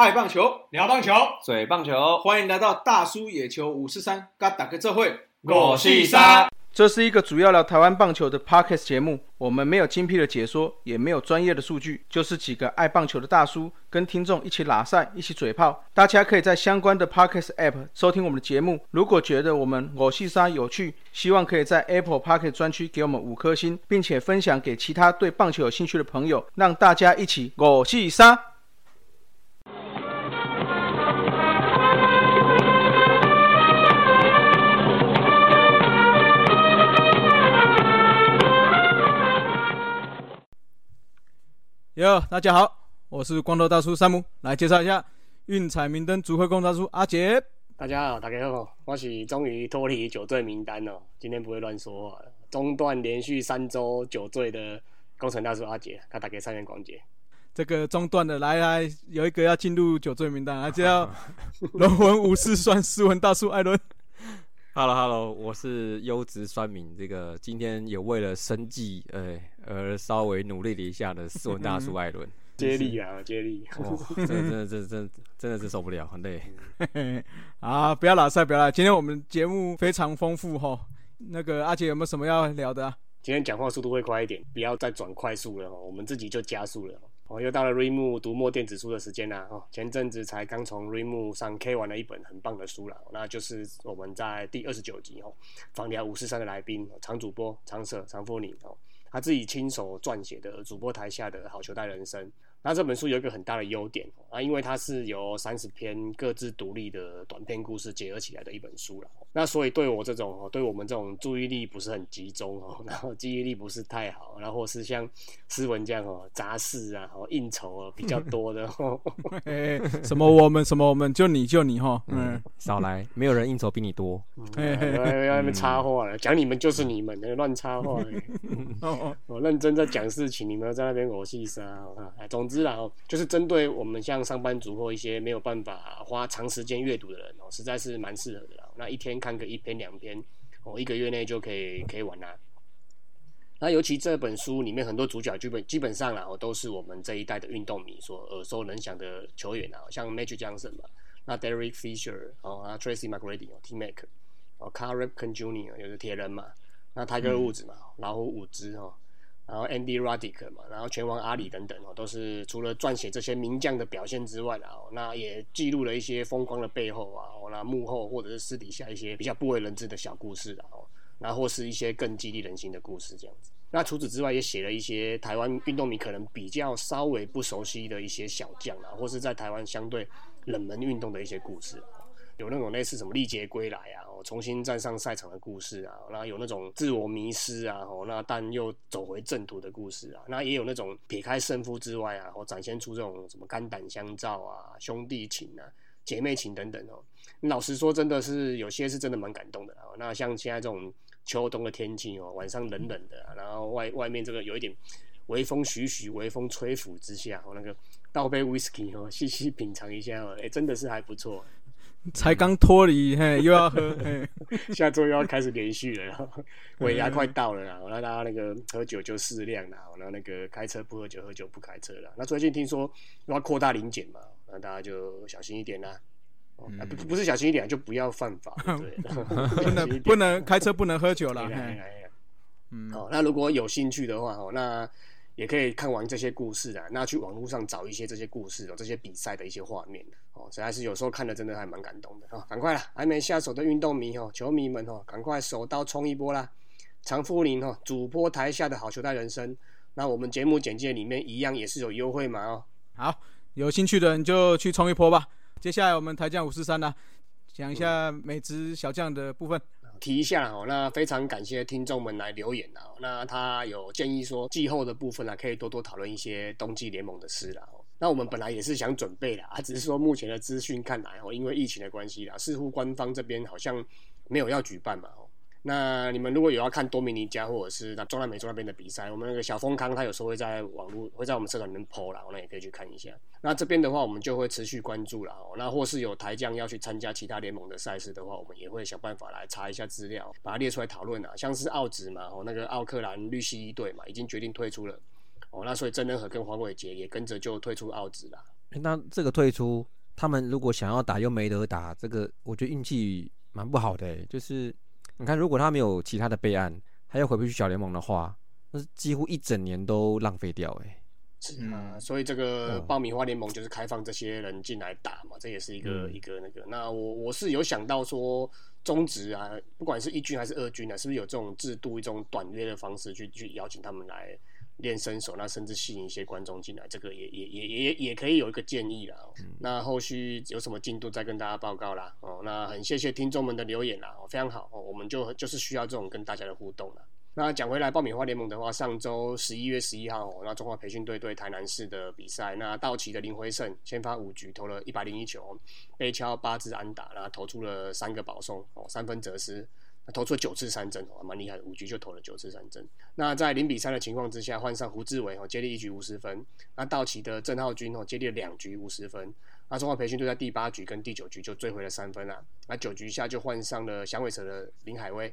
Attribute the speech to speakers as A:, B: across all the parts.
A: 爱棒球，
B: 聊棒球，
C: 嘴棒球，
A: 欢迎来到大叔野球五四三，嘎打个这会。
B: 我是三。
A: 这是一个主要聊台湾棒球的 podcast 节目，我们没有精辟的解说，也没有专业的数据，就是几个爱棒球的大叔跟听众一起拉赛，一起嘴炮。大家可以在相关的 podcast app 收听我们的节目。如果觉得我们我是三有趣，希望可以在 Apple Podcast 专区给我们五颗星，并且分享给其他对棒球有兴趣的朋友，让大家一起我是三。哟，大家好，我是光头大叔山姆，来介绍一下运彩明灯组合工大叔阿杰。
D: 大家好，大家好，我是终于脱离酒醉名单了，今天不会乱说话。中断连续三周酒醉的工程大叔阿杰，他打给三元广杰。
A: 这个中断的，来来，有一个要进入酒醉名单，而且要龙魂武士算斯文大叔艾伦。
C: Hello Hello，我是优质酸民，这个今天也为了生计，哎，而稍微努力了一下的斯文大叔艾伦，
D: 接力啊接力，
C: 真的真的真真真的是受不了，很累。
A: 啊，不要拉塞，不要拉，今天我们节目非常丰富哈。那个阿杰有没有什么要聊的？
D: 今天讲话速度会快一点，不要再转快速了，我们自己就加速了。哦，又到了瑞木读墨电子书的时间啦！哦，前阵子才刚从瑞木上 K 完了一本很棒的书了，那就是我们在第二十九集哦，访聊五十三的来宾常主播常舍常富宁哦，他自己亲手撰写的主播台下的好球带人生。那这本书有一个很大的优点啊，因为它是由三十篇各自独立的短篇故事结合起来的一本书了。那所以对我这种哦，对我们这种注意力不是很集中哦，然后记忆力不是太好，然后是像诗文这样哦，杂事啊、哦应酬啊比较多的。
A: 什么我们什么我们就你就你哈，
C: 嗯，少来，没有人应酬比你多。
D: 哎，那边插话了，讲你们就是你们，乱插话。我认真在讲事情，你们在那边我细沙啊，总。之啦哦，就是针对我们像上班族或一些没有办法花长时间阅读的人哦，实在是蛮适合的啦。那一天看个一篇两篇哦，一个月内就可以可以完啦。那尤其这本书里面很多主角基本基本上啦哦，都是我们这一代的运动迷所耳熟能详的球员啊，像 Magic Johnson 嘛，那 Derek Fisher 哦，啊 Tracy McGrady 哦，T Mac 哦，Carl Ripken Jr. 有个铁人嘛，那 Tiger Woods 嘛，老虎伍兹哦。然后 Andy Roddick 嘛，然后拳王阿里等等哦，都是除了撰写这些名将的表现之外啊，那也记录了一些风光的背后啊，那幕后或者是私底下一些比较不为人知的小故事啊，那或是一些更激励人心的故事这样子。那除此之外，也写了一些台湾运动迷可能比较稍微不熟悉的一些小将啊，或是在台湾相对冷门运动的一些故事。有那种类似什么历劫归来啊，重新站上赛场的故事啊，那有那种自我迷失啊，哦，那但又走回正途的故事啊，那也有那种撇开胜负之外啊，哦，展现出这种什么肝胆相照啊、兄弟情啊、姐妹情等等哦。老实说，真的是有些是真的蛮感动的啊。那像现在这种秋冬的天气哦，晚上冷冷的，然后外外面这个有一点微风徐徐、微风吹拂之下，哦，那个倒杯 whisky 哦，细细品尝一下哦，哎，真的是还不错。
A: 才刚脱离，嘿，又要喝，嘿，
D: 下周又要开始连续了，尾牙快到了啦，那大家那个喝酒就适量啦，那那个开车不喝酒，喝酒不开车啦。那最近听说要扩大临检嘛，那大家就小心一点啦。不不是小心一点，就不要犯法，对，
A: 不能 不能开车，不能喝酒了。
D: 嗯，好，那如果有兴趣的话，哦，那。也可以看完这些故事啊，那去网络上找一些这些故事哦，这些比赛的一些画面哦，实在是有时候看的真的还蛮感动的啊！赶快了，还没下手的运动迷哦，球迷们哦，赶快手刀冲一波啦！常富林哦，主播台下的好球带人生，那我们节目简介里面一样也是有优惠码哦。
A: 好，有兴趣的人就去冲一波吧。接下来我们台将五四三呢，讲一下美职小将的部分。
D: 提一下哦，那非常感谢听众们来留言啊。那他有建议说，季后的部分呢，可以多多讨论一些冬季联盟的事啦。那我们本来也是想准备的，啊，只是说目前的资讯看来哦，因为疫情的关系啦，似乎官方这边好像没有要举办嘛。那你们如果有要看多米尼加或者是那中南美洲那边的比赛，我们那个小丰康他有时候会在网络会在我们社团里面 PO 啦，那也可以去看一下。那这边的话，我们就会持续关注了哦。那或是有台将要去参加其他联盟的赛事的话，我们也会想办法来查一下资料，把它列出来讨论啊。像是澳职嘛，哦那个奥克兰绿蜥一队嘛，已经决定退出了哦。那所以郑仁和跟黄伟杰也跟着就退出澳职了。
C: 那这个退出，他们如果想要打又没得打，这个我觉得运气蛮不好的。就是你看，如果他没有其他的备案，他又回不去小联盟的话，那几乎一整年都浪费掉。哎。
D: 是啊，所以这个爆米花联盟就是开放这些人进来打嘛，这也是一个一个那个。那我我是有想到说，中职啊，不管是一军还是二军啊，是不是有这种制度，一种短约的方式去去邀请他们来练身手，那甚至吸引一些观众进来，这个也也也也也可以有一个建议啦。那后续有什么进度再跟大家报告啦。哦，那很谢谢听众们的留言啦，哦非常好哦，我们就就是需要这种跟大家的互动了。那讲回来，爆米花联盟的话，上周十一月十一号，那中华培训队对台南市的比赛，那道奇的林辉胜先发五局投了一百零一球，被敲八支安打，然后投出了三个保送，哦，三分折失，投出九次三振，哦，蛮厉害的，五局就投了九次三振。那在零比三的情况之下，换上胡志伟哦，接力一局五十分。那道奇的郑浩君哦，接力了两局五十分。那中华培训队在第八局跟第九局就追回了三分啊。那九局下就换上了响尾蛇的林海威。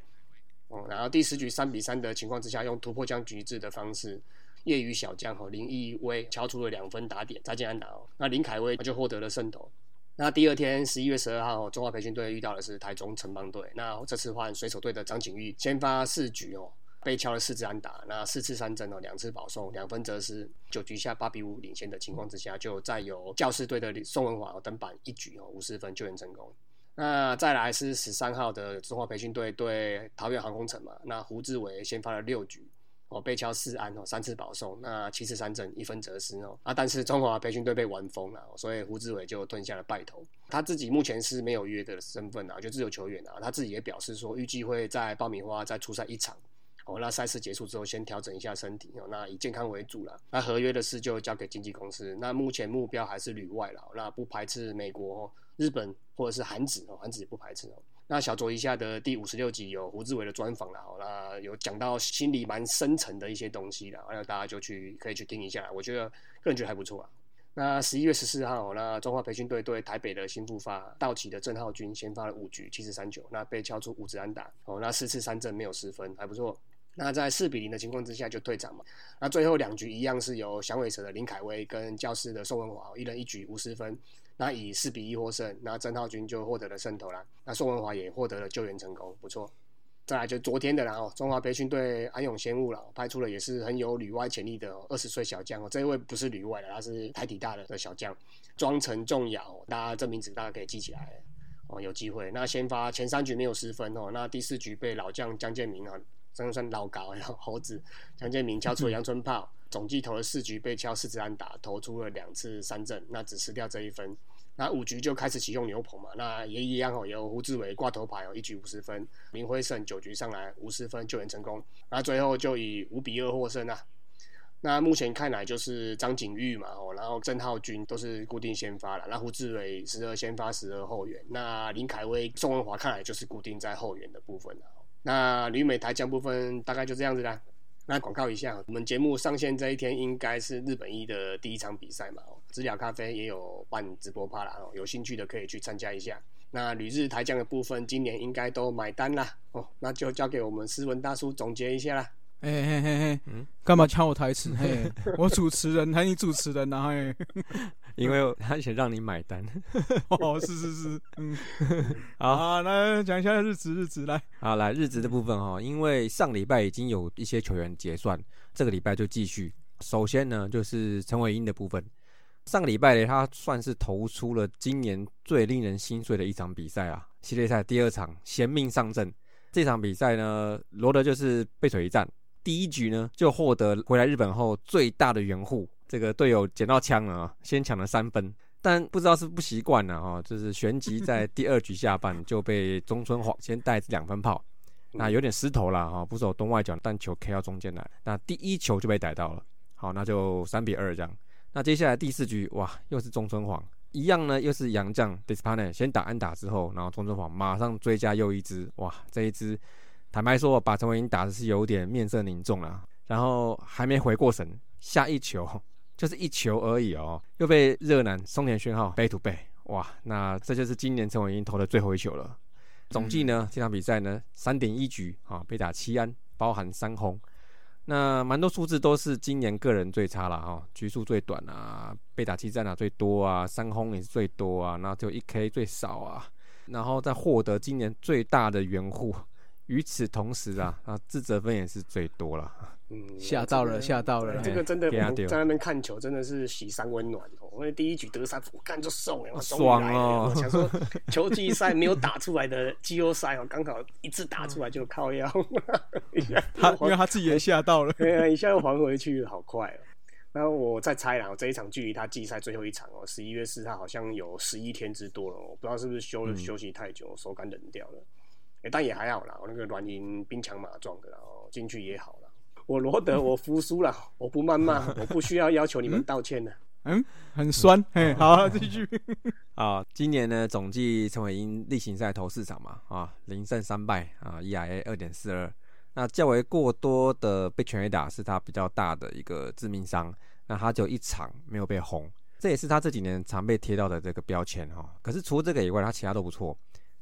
D: 哦，然后第十局三比三的情况之下，用突破将局制的方式，业余小将和林义威敲出了两分打点，再见安打哦。那林凯威就获得了胜投。那第二天十一月十二号，中华培训队遇到的是台中城邦队。那这次换水手队的张景玉先发四局哦，被敲了四支安打，那四次三振哦，两次保送，两分则是九局下八比五领先的情况之下，就再由教士队的宋文华登板一局哦，五十分救援成功。那再来是十三号的中华培训队对桃园航空城嘛？那胡志伟先发了六局哦，被敲四安哦，三次保送，那七次三振，一分则失哦。啊，但是中华培训队被玩疯了，所以胡志伟就吞下了败投。他自己目前是没有约的身份啊，就自由球员啊。他自己也表示说，预计会在爆米花再出赛一场哦。那赛事结束之后，先调整一下身体哦，那以健康为主了。那合约的事就交给经纪公司。那目前目标还是旅外了，那不排斥美国。日本或者是韩子哦，韩子也不排斥哦。那小卓一下的第五十六集有胡志伟的专访了哦，那有讲到心里蛮深层的一些东西的，那大家就去可以去听一下，我觉得个人觉得还不错啊。那十一月十四号，那中华培训队对台北的新复发道奇的郑浩君先发了五局七十三球，那被敲出五支安打哦，那四次三振没有失分，还不错。那在四比零的情况之下就退场嘛。那最后两局一样是由响尾蛇的林凯威跟教师的宋文华一人一局无失分。那以四比一获胜，那郑浩君就获得了胜投啦。那宋文华也获得了救援成功，不错。再来就昨天的啦哦，中华培训队安永先务了，派出了也是很有旅外潜力的二十岁小将哦。这一位不是旅外的，他是台体大的的小将，庄成重尧，大家这名字大家可以记起来哦。有机会，那先发前三局没有失分哦，那第四局被老将江建明啊，真算老高呀，猴子江建明敲出了阳春炮。总计投了四局，被敲四支安打，投出了两次三振，那只失掉这一分。那五局就开始启用牛棚嘛，那也一样哦，由胡志伟挂头牌哦，一局五十分。林辉胜九局上来五十分救援成功，那最后就以五比二获胜啊。那目前看来就是张景玉嘛哦，然后郑浩君都是固定先发了，那胡志伟十二先发十二后援，那林凯威、宋文华看来就是固定在后援的部分了。那吕美台将部分大概就这样子啦。那广告一下，我们节目上线这一天应该是日本一的第一场比赛嘛？哦，知了咖啡也有办直播趴啦，哦，有兴趣的可以去参加一下。那旅日台将的部分，今年应该都买单啦，哦，那就交给我们斯文大叔总结一下啦。
A: 嘿嘿嘿嘿，嗯，干嘛抢我台词？嘿，我主持人，还你主持人呢？嘿，
C: 因为他想让你买单。
A: 哦，是是是，嗯，好，来讲一下日子日子来。
C: 好，来日子的部分哈，因为上礼拜已经有一些球员结算，这个礼拜就继续。首先呢，就是陈伟英的部分，上个礼拜呢，他算是投出了今年最令人心碎的一场比赛啊，系列赛第二场贤命上阵。这场比赛呢，罗德就是背水一战。第一局呢，就获得回来日本后最大的援护，这个队友捡到枪了啊，先抢了三分，但不知道是不习惯了哈，就是旋即在第二局下半就被中村晃先带两分炮，那有点失头了哈，不守东外角，但球 K 到中间来，那第一球就被逮到了，好，那就三比二这样，那接下来第四局哇，又是中村晃，一样呢，又是洋将 Dispane 先打安打之后，然后中村晃马上追加又一支，哇，这一支。坦白说，把陈伟霆打的是有点面色凝重了，然后还没回过神，下一球 就是一球而已哦，又被热男松田宣浩背土背，哇，那这就是今年陈伟霆投的最后一球了。总计呢，这场比赛呢，三点一局啊，被打七安，包含三轰。那蛮多数字都是今年个人最差了哈，局数最短啊，被打七战啊最多啊，三轰也是最多啊，那就一 K 最少啊，然后再获得今年最大的援护。与此同时啊，啊自责分也是最多了。
A: 嗯，吓到了，吓到了。
D: 这个真的，在那边看球真的是喜三温暖哦。因为第一局得三，我干就送，
C: 爽哦。
D: 想说 球季赛没有打出来的季后赛哦，刚好一次打出来就靠腰。
A: 他因为他自己也吓到了，
D: 对啊，一下又还回去，好快哦。然后我再猜啦，这一场距离他季赛最后一场哦，十一月四号好像有十一天之多了，我不知道是不是休休息太久，手感冷掉了。哎，但也还好啦，我那个软银兵强马壮的，然后进去也好了。我罗德，我服输了，我不谩骂，我不需要要求你们道歉了。
A: 嗯，很酸。嘿，好，继续。
C: 啊，今年呢，总计陈伟英例行赛投四场嘛，啊，零胜三败啊，ERA 二点四二。那较为过多的被全垒打是他比较大的一个致命伤。那他就一场没有被轰，这也是他这几年常被贴到的这个标签哈。可是除了这个以外，他其他都不错。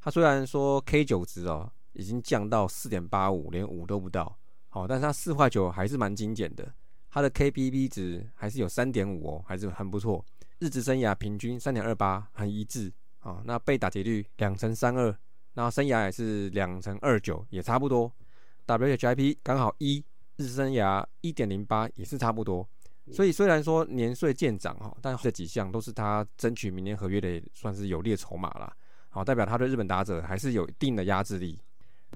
C: 他虽然说 K 九值哦已经降到四点八五，连五都不到，好，但是它四块九还是蛮精简的。它的 KBB 值还是有三点五哦，还是很不错。日职生涯平均三点二八，很一致啊。那被打劫率两成三二，然后生涯也是两成二九，也差不多。WHIP 刚好一，日生涯一点零八也是差不多。所以虽然说年岁渐长哈，但这几项都是他争取明年合约的，算是有力筹码了。好，代表他对日本打者还是有一定的压制力。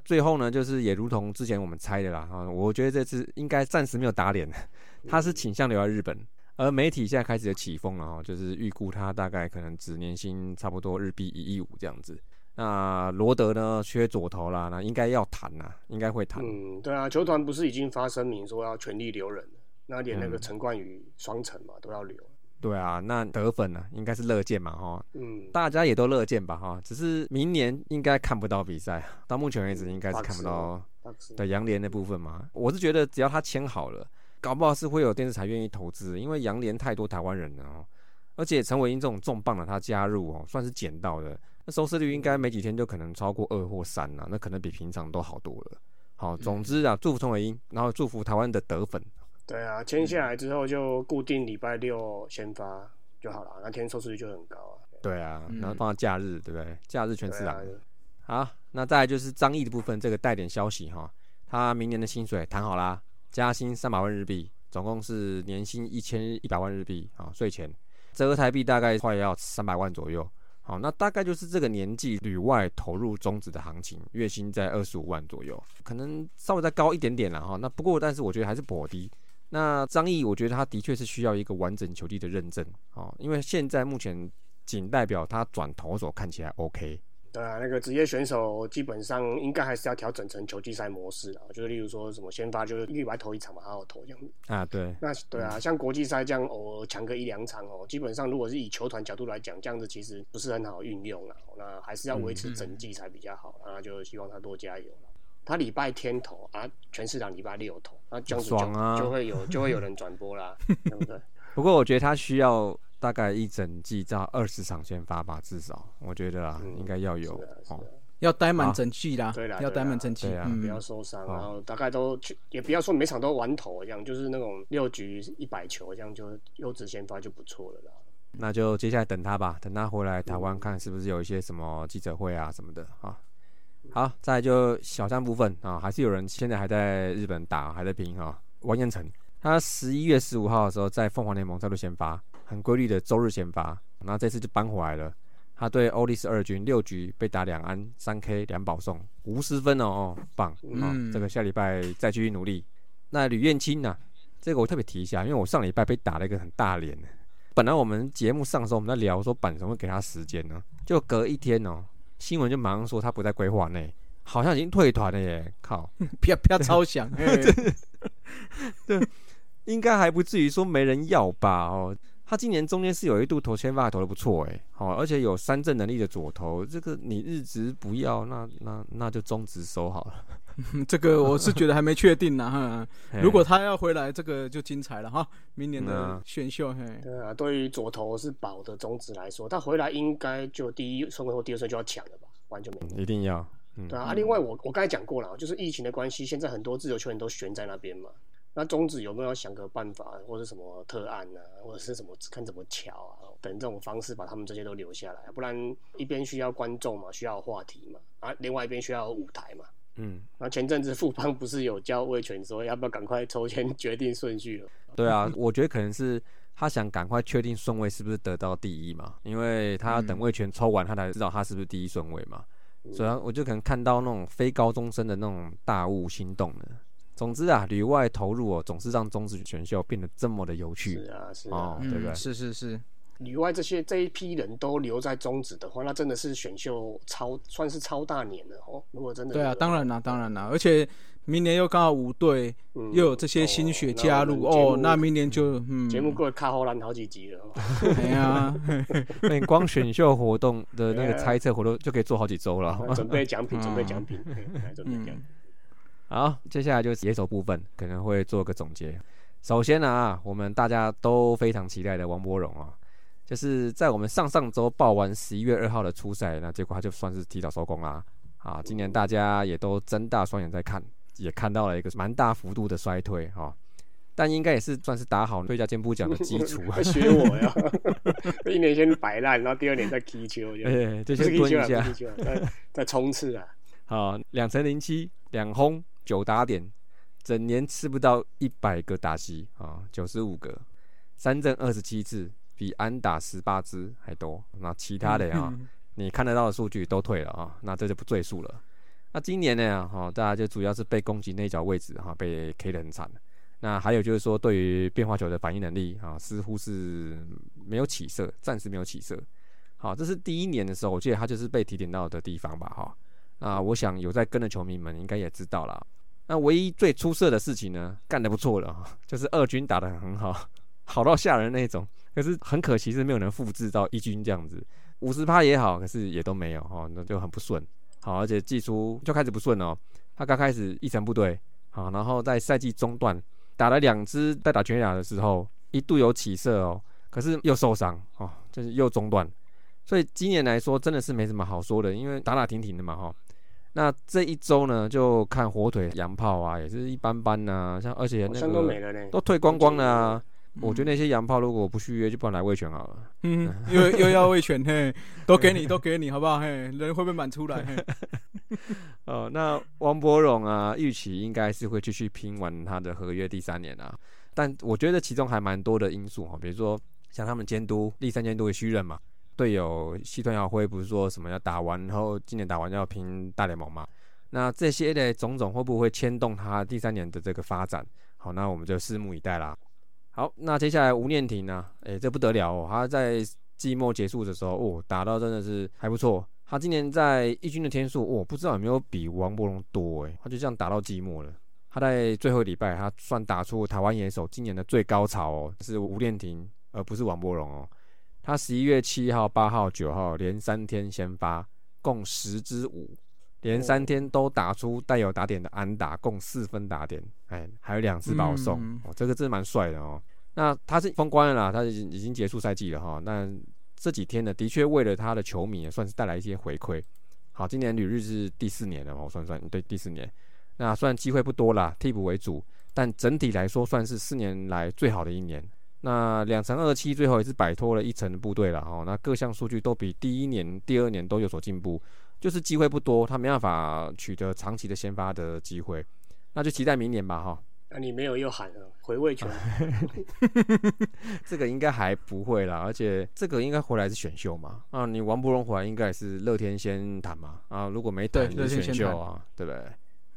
C: 最后呢，就是也如同之前我们猜的啦，啊，我觉得这次应该暂时没有打脸，他是倾向留在日本。而媒体现在开始有起风了哈，就是预估他大概可能只年薪差不多日币一亿五这样子。那罗德呢，缺左投啦，那应该要谈呐，应该会谈。
D: 嗯，对啊，球团不是已经发声明说要全力留人？那连那个陈冠宇双城嘛都要留。
C: 对啊，那得粉呢，应该是乐见嘛，哈，嗯，大家也都乐见吧，哈，只是明年应该看不到比赛，到目前为止应该是看不到的杨联的部分嘛。我是觉得只要他签好了，搞不好是会有电视台愿意投资，因为杨联太多台湾人了哦，而且陈伟英这种重磅的他加入哦，算是捡到的，那收视率应该没几天就可能超过二或三了，那可能比平常都好多了。好，总之啊，祝福陈伟英，然后祝福台湾的得粉。
D: 对啊，签下来之后就固定礼拜六先发就好了，那天收视率就很高啊。
C: 对啊，然后放到假日，对不对？假日全是啊。好，那再来就是张毅的部分，这个带点消息哈，他明年的薪水谈好啦，加薪三百万日币，总共是年薪一千一百万日币啊，税前折合台币大概快要三百万左右。好，那大概就是这个年纪旅外投入中职的行情，月薪在二十五万左右，可能稍微再高一点点了哈。那不过，但是我觉得还是颇低。那张毅，我觉得他的确是需要一个完整球技的认证哦，因为现在目前仅代表他转投手看起来 OK。
D: 对啊，那个职业选手基本上应该还是要调整成球季赛模式啊，就是例如说什么先发就是一来投一场嘛，好好投这样。
C: 啊，对。
D: 那对啊，像国际赛这样偶尔强个一两场哦，基本上如果是以球团角度来讲，这样子其实不是很好运用啊。那还是要维持整季才比较好，那就希望他多加油了。他礼拜天投啊，全市场礼拜六投，那这样子就就会有 就会有人转播啦，对不对？
C: 不过我觉得他需要大概一整季到二十场先发吧，至少我觉得啊，应该要有哦，
A: 要待满整季
D: 啦，对
A: 啦，要待满整季啊，
D: 不要受伤，然后大概都去也不要说每场都完投这样，就是那种六局一百球这样，就优质先发就不错了啦。
C: 那就接下来等他吧，等他回来台湾看是不是有一些什么记者会啊什么的啊。好，再就小三部分啊，还是有人现在还在日本打，还在拼哈。王彦成，他十一月十五号的时候在凤凰联盟再度先发，很规律的周日先发，然后这次就搬回来了。他对欧力士二军六局被打两安三 K 两保送，无失分哦哦，棒啊！这个下礼拜再继续努力。那吕彦青呢？这个我特别提一下，因为我上礼拜被打了一个很大脸。本来我们节目上时候我们在聊说板神会给他时间呢，就隔一天哦。新闻就马上说他不在规划内，好像已经退团了耶！靠，
A: 啪啪超响，
C: 对，应该还不至于说没人要吧？哦，他今年中间是有一度投先发投的不错哎，好，而且有三振能力的左投，这个你日职不要，那那那就中职收好了。
A: 这个我是觉得还没确定呢哈，如果他要回来，这个就精彩了哈，明年的选秀。
D: 对啊，对于左投是保的中职来说，他回来应该就第一顺位或第二顺就要抢了吧，完全没。
C: 一定要。
D: 对啊，另外我我刚才讲过了，就是疫情的关系，现在很多自由球员都悬在那边嘛。那中指有没有想个办法，或者什么特案啊，或者是什么看怎么巧啊，等这种方式把他们这些都留下来，不然一边需要观众嘛，需要话题嘛，啊，另外一边需要舞台嘛。嗯，那前阵子富邦不是有教魏权说要不要赶快抽签 决定顺序了？
C: 对啊，我觉得可能是他想赶快确定顺位是不是得到第一嘛，因为他要等魏权抽完，他才知道他是不是第一顺位嘛。所以我就可能看到那种非高中生的那种大悟心动了。总之啊，里外投入哦，总是让中职选秀变得这么的有趣。
D: 是啊，是啊，
C: 对不对？
A: 是是是，
D: 里外这些这一批人都留在中职的话，那真的是选秀超算是超大年了哦。如果真的
A: 对啊，当然啦，当然啦，而且明年又刚好五队又有这些新血加入哦，那明年就嗯，
D: 节目过卡后兰好几集了。
A: 对啊，
C: 那光选秀活动的那个猜测活动就可以做好几周了。
D: 准备奖品，准备奖品，准备奖。
C: 好，接下来就是野手部分，可能会做个总结。首先呢啊，我们大家都非常期待的王柏荣啊，就是在我们上上周报完十一月二号的初赛，那结果他就算是提早收工啦。啊，今年大家也都睁大双眼在看，也看到了一个蛮大幅度的衰退哈，但应该也是算是打好最佳肩部奖的基础。
D: 学我呀，一年先摆烂，然后第二年再踢球，
C: 对，就先蹲一下，
D: 再再冲刺啊。
C: 好，两成零七，两轰。九打点，整年吃不到一百个打席啊，九十五个，三振二十七次，比安打十八支还多。那其他的啊，你看得到的数据都退了啊，那这就不赘述了。那今年呢，哈，大家就主要是被攻击内角位置哈，被 K 得很惨。那还有就是说，对于变化球的反应能力啊，似乎是没有起色，暂时没有起色。好，这是第一年的时候，我记得他就是被提点到的地方吧，哈。那我想有在跟的球迷们应该也知道了。那唯一最出色的事情呢，干得不错了哈，就是二军打得很好，好到吓人那种。可是很可惜是没有人复制到一军这样子，五十趴也好，可是也都没有哈，那就很不顺。好，而且技术就开始不顺哦。他刚开始一成不对，好，然后在赛季中段打了两支在打全垒打的时候，一度有起色哦，可是又受伤哦，就是又中断。所以今年来说真的是没什么好说的，因为打打停停的嘛哈。那这一周呢，就看火腿洋炮啊，也是一般般呐。像而且那个都退光光了啊。我觉得那些洋炮如果不续约，就不然来卫权好了。
A: 嗯，又又要卫权嘿，都给你，都给你，好不好？嘿，人会不会满出来？
C: 哦，那王博荣啊，预期应该是会继续拼完他的合约第三年啊。但我觉得其中还蛮多的因素哈，比如说像他们监督第三监督的虚任嘛。队友西屯耀辉不是说什么要打完，然后今年打完要拼大联盟嘛？那这些的种种会不会牵动他第三年的这个发展？好，那我们就拭目以待啦。好，那接下来吴念婷呢？诶，这不得了哦！他在季末结束的时候，哦，打到真的是还不错。他今年在一军的天数，哦，不知道有没有比王柏荣多诶？他就这样打到季末了。他在最后礼拜，他算打出台湾野手今年的最高潮哦，是吴念婷，而不是王柏荣哦。他十一月七号、八号、九号连三天先发，共十支五，连三天都打出带有打点的安打，共四分打点，哎，还有两次保送，哦，这个真蛮帅的哦。那他是封关了啦，他已经已经结束赛季了哈。那这几天呢，的确为了他的球迷也算是带来一些回馈。好，今年旅日是第四年了，我算算，对，第四年。那虽然机会不多啦，替补为主，但整体来说算是四年来最好的一年。那两成二七最后也是摆脱了一层的部队了哈，那各项数据都比第一年、第二年都有所进步，就是机会不多，他没办法取得长期的先发的机会，那就期待明年吧哈。
D: 那你没有又喊了回味拳，
C: 这个应该还不会啦，而且这个应该回来是选秀嘛啊，你王不荣回来应该也是乐天先谈嘛啊，如果没谈就是选秀啊，对不对？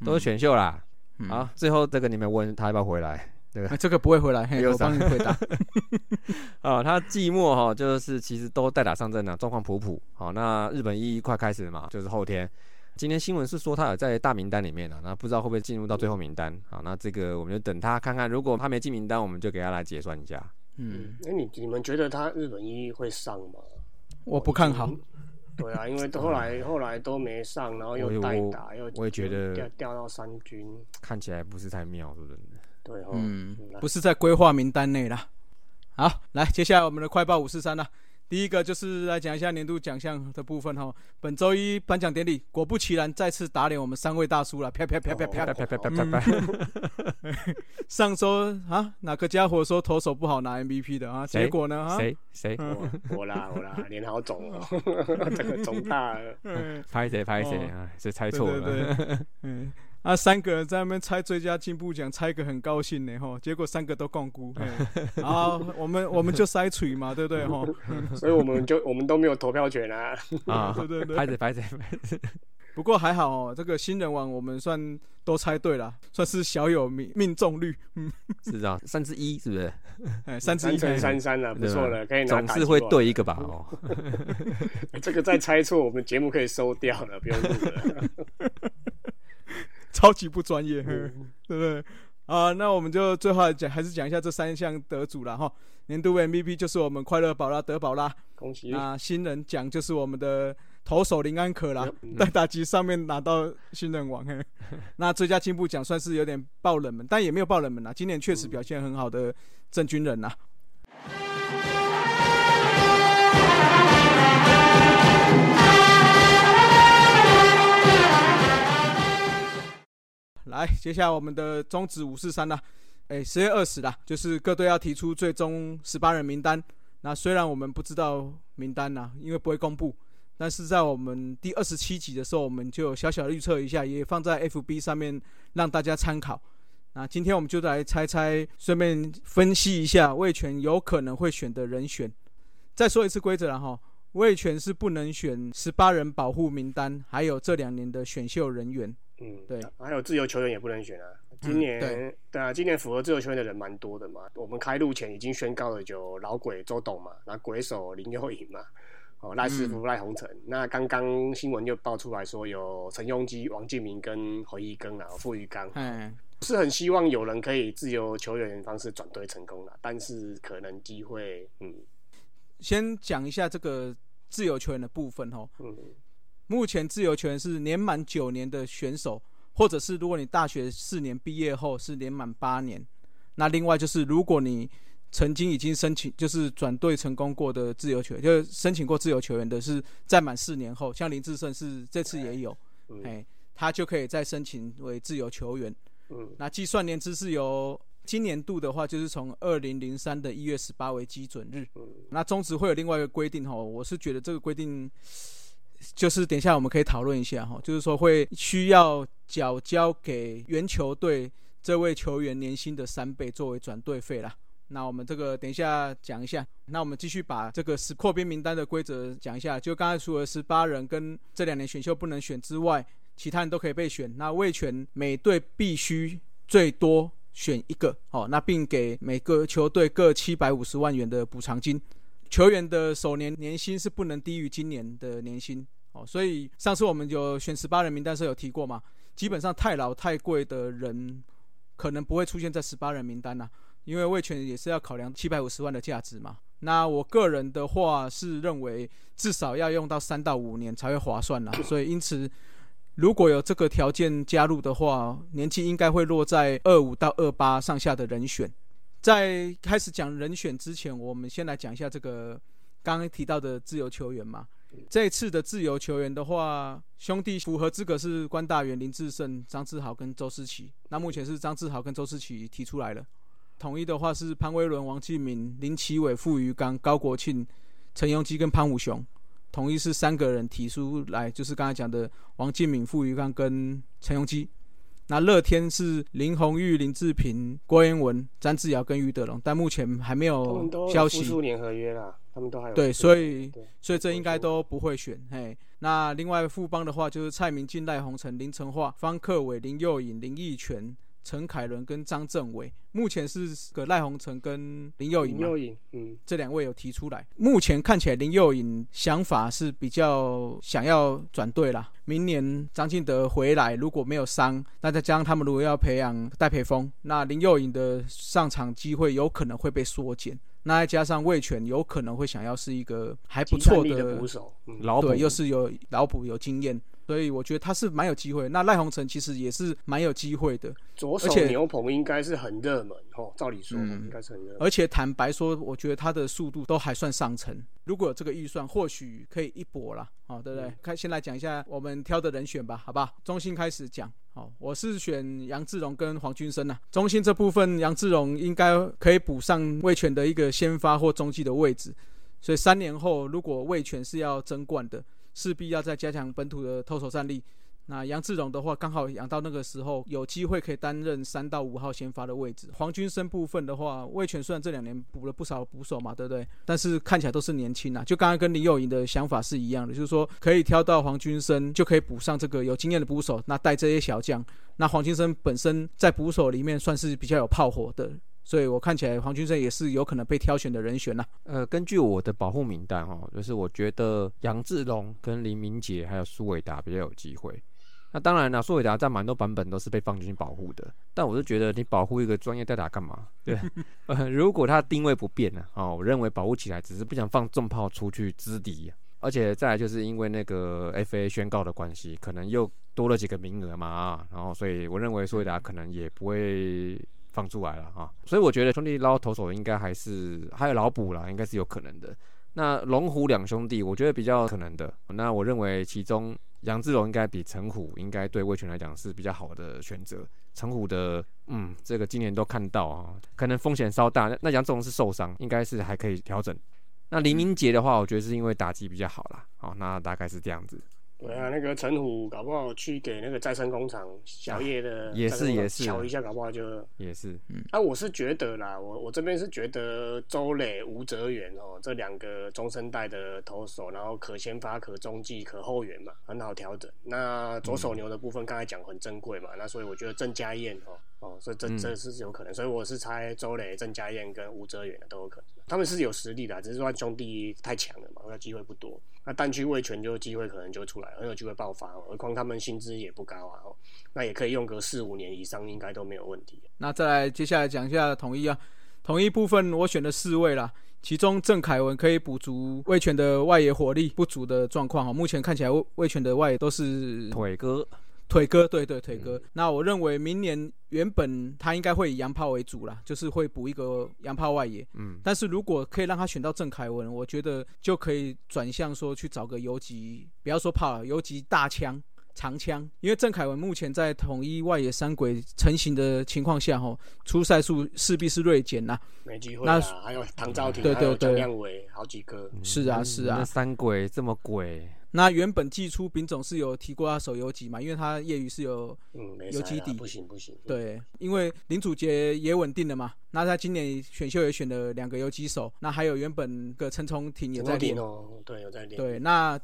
C: 都是选秀啦。啊，最后这个你们问他要不要回来？对，
A: 这个不会回来，我帮你回答。
C: 啊，他季末哈，就是其实都代打上阵了，状况普普。好，那日本一快开始嘛，就是后天。今天新闻是说他有在大名单里面了，那不知道会不会进入到最后名单。好，那这个我们就等他看看，如果他没进名单，我们就给他来结算一下。
D: 嗯，那你你们觉得他日本一会上吗？
A: 我不看好。
D: 对啊，因为后来后来都没上，然后又代打，又
C: 我也觉得
D: 掉掉到三军，
C: 看起来不是太妙，是不是？
D: 对，
A: 嗯，不是在规划名单内啦。好，来，接下来我们的快报五四三啦。第一个就是来讲一下年度奖项的部分哈。本周一颁奖典礼，果不其然再次打脸我们三位大叔了，啪啪啪啪啪
C: 啪啪啪啪啪。
A: 上周啊，哪个家伙说投手不好拿 MVP 的啊？结果呢？
C: 谁谁？
D: 我啦 我啦，脸好肿哦，这个肿大了。
C: 拍谁拍谁啊？是猜错了。
A: 嗯。啊，三个人在那边猜最佳进步奖，猜个很高兴呢，吼，结果三个都共估，然后 我们我们就筛锤嘛，对不对，吼，
D: 所以我们就我们都没有投票权啊，
C: 啊，
A: 对对对，
C: 拍着拍着，
A: 不过还好哦，这个新人王我们算都猜对了，算是小有命命中率，
C: 嗯，是这样，三之一是不是？
A: 哎，三之一
D: 乘三三了，不错了，可以拿
C: 总是会对一个吧？哦，
D: 这个再猜错，我们节目可以收掉了，不用录了。
A: 超级不专业，对不对？啊，那我们就最后讲，还是讲一下这三项得主了哈。年度 MVP 就是我们快乐宝拉德宝拉，
D: 恭喜！
A: 啊，新人奖就是我们的投手林安可啦，在打击上面拿到新人王。嘿 那最佳进步奖算是有点爆冷门，但也没有爆冷门啊。今年确实表现很好的郑军人呐。来，接下来我们的终止五四三啦，哎，十月二十啦，就是各队要提出最终十八人名单。那虽然我们不知道名单呐，因为不会公布，但是在我们第二十七集的时候，我们就小小预测一下，也放在 FB 上面让大家参考。那今天我们就来猜猜，顺便分析一下魏权有可能会选的人选。再说一次规则了哈，魏权是不能选十八人保护名单，还有这两年的选秀人员。
D: 嗯，
A: 对，
D: 还有自由球员也不能选啊。今年对啊，今年符合自由球员的人蛮多的嘛。我们开路前已经宣告了，有老鬼周董嘛，那鬼手林佑颖嘛，哦赖师傅赖鸿成。那刚刚新闻又爆出来说，有陈庸基、王敬明跟何一根啊，傅玉刚。嗯，是很希望有人可以自由球员方式转队成功了，但是可能机会，嗯，
A: 先讲一下这个自由球员的部分哦。嗯。目前自由球员是年满九年的选手，或者是如果你大学四年毕业后是年满八年，那另外就是如果你曾经已经申请就是转队成功过的自由球员，就是申请过自由球员的是在满四年后，像林志胜是这次也有，哎，他就可以再申请为自由球员。嗯，那计算年资是由今年度的话，就是从二零零三的一月十八为基准日。嗯，那中职会有另外一个规定哈，我是觉得这个规定。就是等一下我们可以讨论一下哈，就是说会需要缴交给原球队这位球员年薪的三倍作为转队费啦。那我们这个等一下讲一下。那我们继续把这个是扩编名单的规则讲一下。就刚才除了十八人跟这两年选秀不能选之外，其他人都可以被选。那卫权每队必须最多选一个哦，那并给每个球队各七百五十万元的补偿金。球员的首年年薪是不能低于今年的年薪哦，所以上次我们有选十八人名单时候有提过嘛，基本上太老太贵的人可能不会出现在十八人名单呐，因为卫权也是要考量七百五十万的价值嘛。那我个人的话是认为至少要用到三到五年才会划算啦，所以因此如果有这个条件加入的话，年纪应该会落在二五到二八上下的人选。在开始讲人选之前，我们先来讲一下这个刚刚提到的自由球员嘛。这次的自由球员的话，兄弟符合资格是关大元、林志胜、张志豪跟周思齐。那目前是张志豪跟周思齐提出来了。统一的话是潘威伦、王继敏、林奇伟、傅余刚、高国庆、陈永基跟潘武雄。统一是三个人提出来，就是刚才讲的王继敏、傅余刚跟陈永基。那乐天是林红玉、林志平、郭彦文、詹志尧跟于德龙，但目前还没有消息。
D: 复年合约啦，他们都还有。
A: 对，所以所以这应该都不会选。嘿，那另外富邦的话就是蔡明进、赖鸿成、林成化、方克伟、林佑颖、林义全。陈凯伦跟张政伟，目前是个赖鸿成跟林佑颖
D: 嘛？嗯，
A: 这两位有提出来。目前看起来林佑颖想法是比较想要转队啦。明年张进德回来，如果没有伤，那再加上他们如果要培养戴培峰，那林佑颖的上场机会有可能会被缩减。那再加上魏权有可能会想要是一个还不错
D: 的捕手，
A: 又是有老捕有经验。所以我觉得他是蛮有机会。那赖鸿成其实也是蛮有机会的，
D: 左手牛棚应该是很热门哦。照理说，应该是很热门。
A: 而且坦白说，我觉得他的速度都还算上乘。如果有这个预算，或许可以一搏了，哦，对不对？看，先来讲一下我们挑的人选吧，好不好？中心开始讲。好，我是选杨志荣跟黄军生呐。中心这部分，杨志荣应该可以补上魏权的一个先发或中继的位置。所以三年后，如果魏权是要争冠的，势必要再加强本土的投手战力。那杨志荣的话，刚好养到那个时候，有机会可以担任三到五号先发的位置。黄军生部分的话，魏权虽然这两年补了不少捕手嘛，对不对？但是看起来都是年轻啊。就刚刚跟林佑颖的想法是一样的，就是说可以挑到黄军生，就可以补上这个有经验的捕手。那带这些小将，那黄军生本身在捕手里面算是比较有炮火的。所以我看起来黄军生也是有可能被挑选的人选呐。
C: 呃，根据我的保护名单哈，就是我觉得杨志龙跟林明杰还有苏伟达比较有机会。那当然了，苏伟达在蛮多版本都是被放进去保护的。但我是觉得你保护一个专业代打干嘛？对，呃，如果他定位不变呢？哦，我认为保护起来只是不想放重炮出去支敌，而且再来就是因为那个 FA 宣告的关系，可能又多了几个名额嘛啊，然后所以我认为苏伟达可能也不会。放出来了啊，所以我觉得兄弟捞投手应该还是还有老补了，应该是有可能的。那龙虎两兄弟，我觉得比较可能的。那我认为其中杨志龙应该比陈虎应该对魏权来讲是比较好的选择。陈虎的嗯，这个今年都看到啊，可能风险稍大。那杨志龙是受伤，应该是还可以调整。那林明杰的话，我觉得是因为打击比较好啦。好，那大概是这样子。
D: 对啊，那个陈虎搞不好去给那个再生工厂小叶的
C: 也是也是
D: 瞧一下，搞不好就
C: 也是。
D: 嗯，啊，我是觉得啦，我我这边是觉得周磊、吴哲元哦，这两个中生代的投手，然后可先发、可中继、可后援嘛，很好调整。那左手牛的部分刚才讲很珍贵嘛，那所以我觉得郑家燕哦哦，所以这这是有可能，所以我是猜周磊、郑家燕跟吴哲元的都有可能，他们是有实力的，只是说兄弟太强了嘛，那机会不多。那单区卫权就机会可能就出来，很有机会爆发。何况他们薪资也不高啊，那也可以用个四五年以上，应该都没有问题。
A: 那再来接下来讲一下统一啊，统一部分我选了四位啦，其中郑凯文可以补足魏权的外野火力不足的状况哈。目前看起来魏魏权的外野都是
C: 腿哥。
A: 腿哥，对对腿哥。那我认为明年原本他应该会以洋炮为主啦，就是会补一个洋炮外野。嗯，但是如果可以让他选到郑凯文，我觉得就可以转向说去找个游击，不要说炮，游击大枪、长枪。因为郑凯文目前在统一外野三鬼成型的情况下，吼，出赛数势必是锐减呐，
D: 没机会。那还有唐兆廷，
A: 对对对，
D: 亮伟，好几个。
A: 是啊是啊，
C: 三鬼这么鬼。
A: 那原本季初丙总是有提过他手游级嘛，因为他业余是有有基底，
D: 不行不行。
A: 对，因为林祖杰也稳定了嘛，那他今年选秀也选了两个游击手，那还有原本个陈崇廷也在练
D: 哦，对，有在练。
A: 对，那。